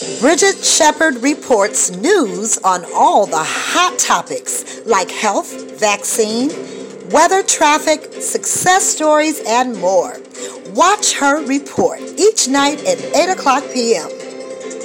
Bridgette Sheppard reports news on all the hot topics like health, vaccine, weather, traffic, success stories, and more. Watch her report each night at 8 o'clock p.m.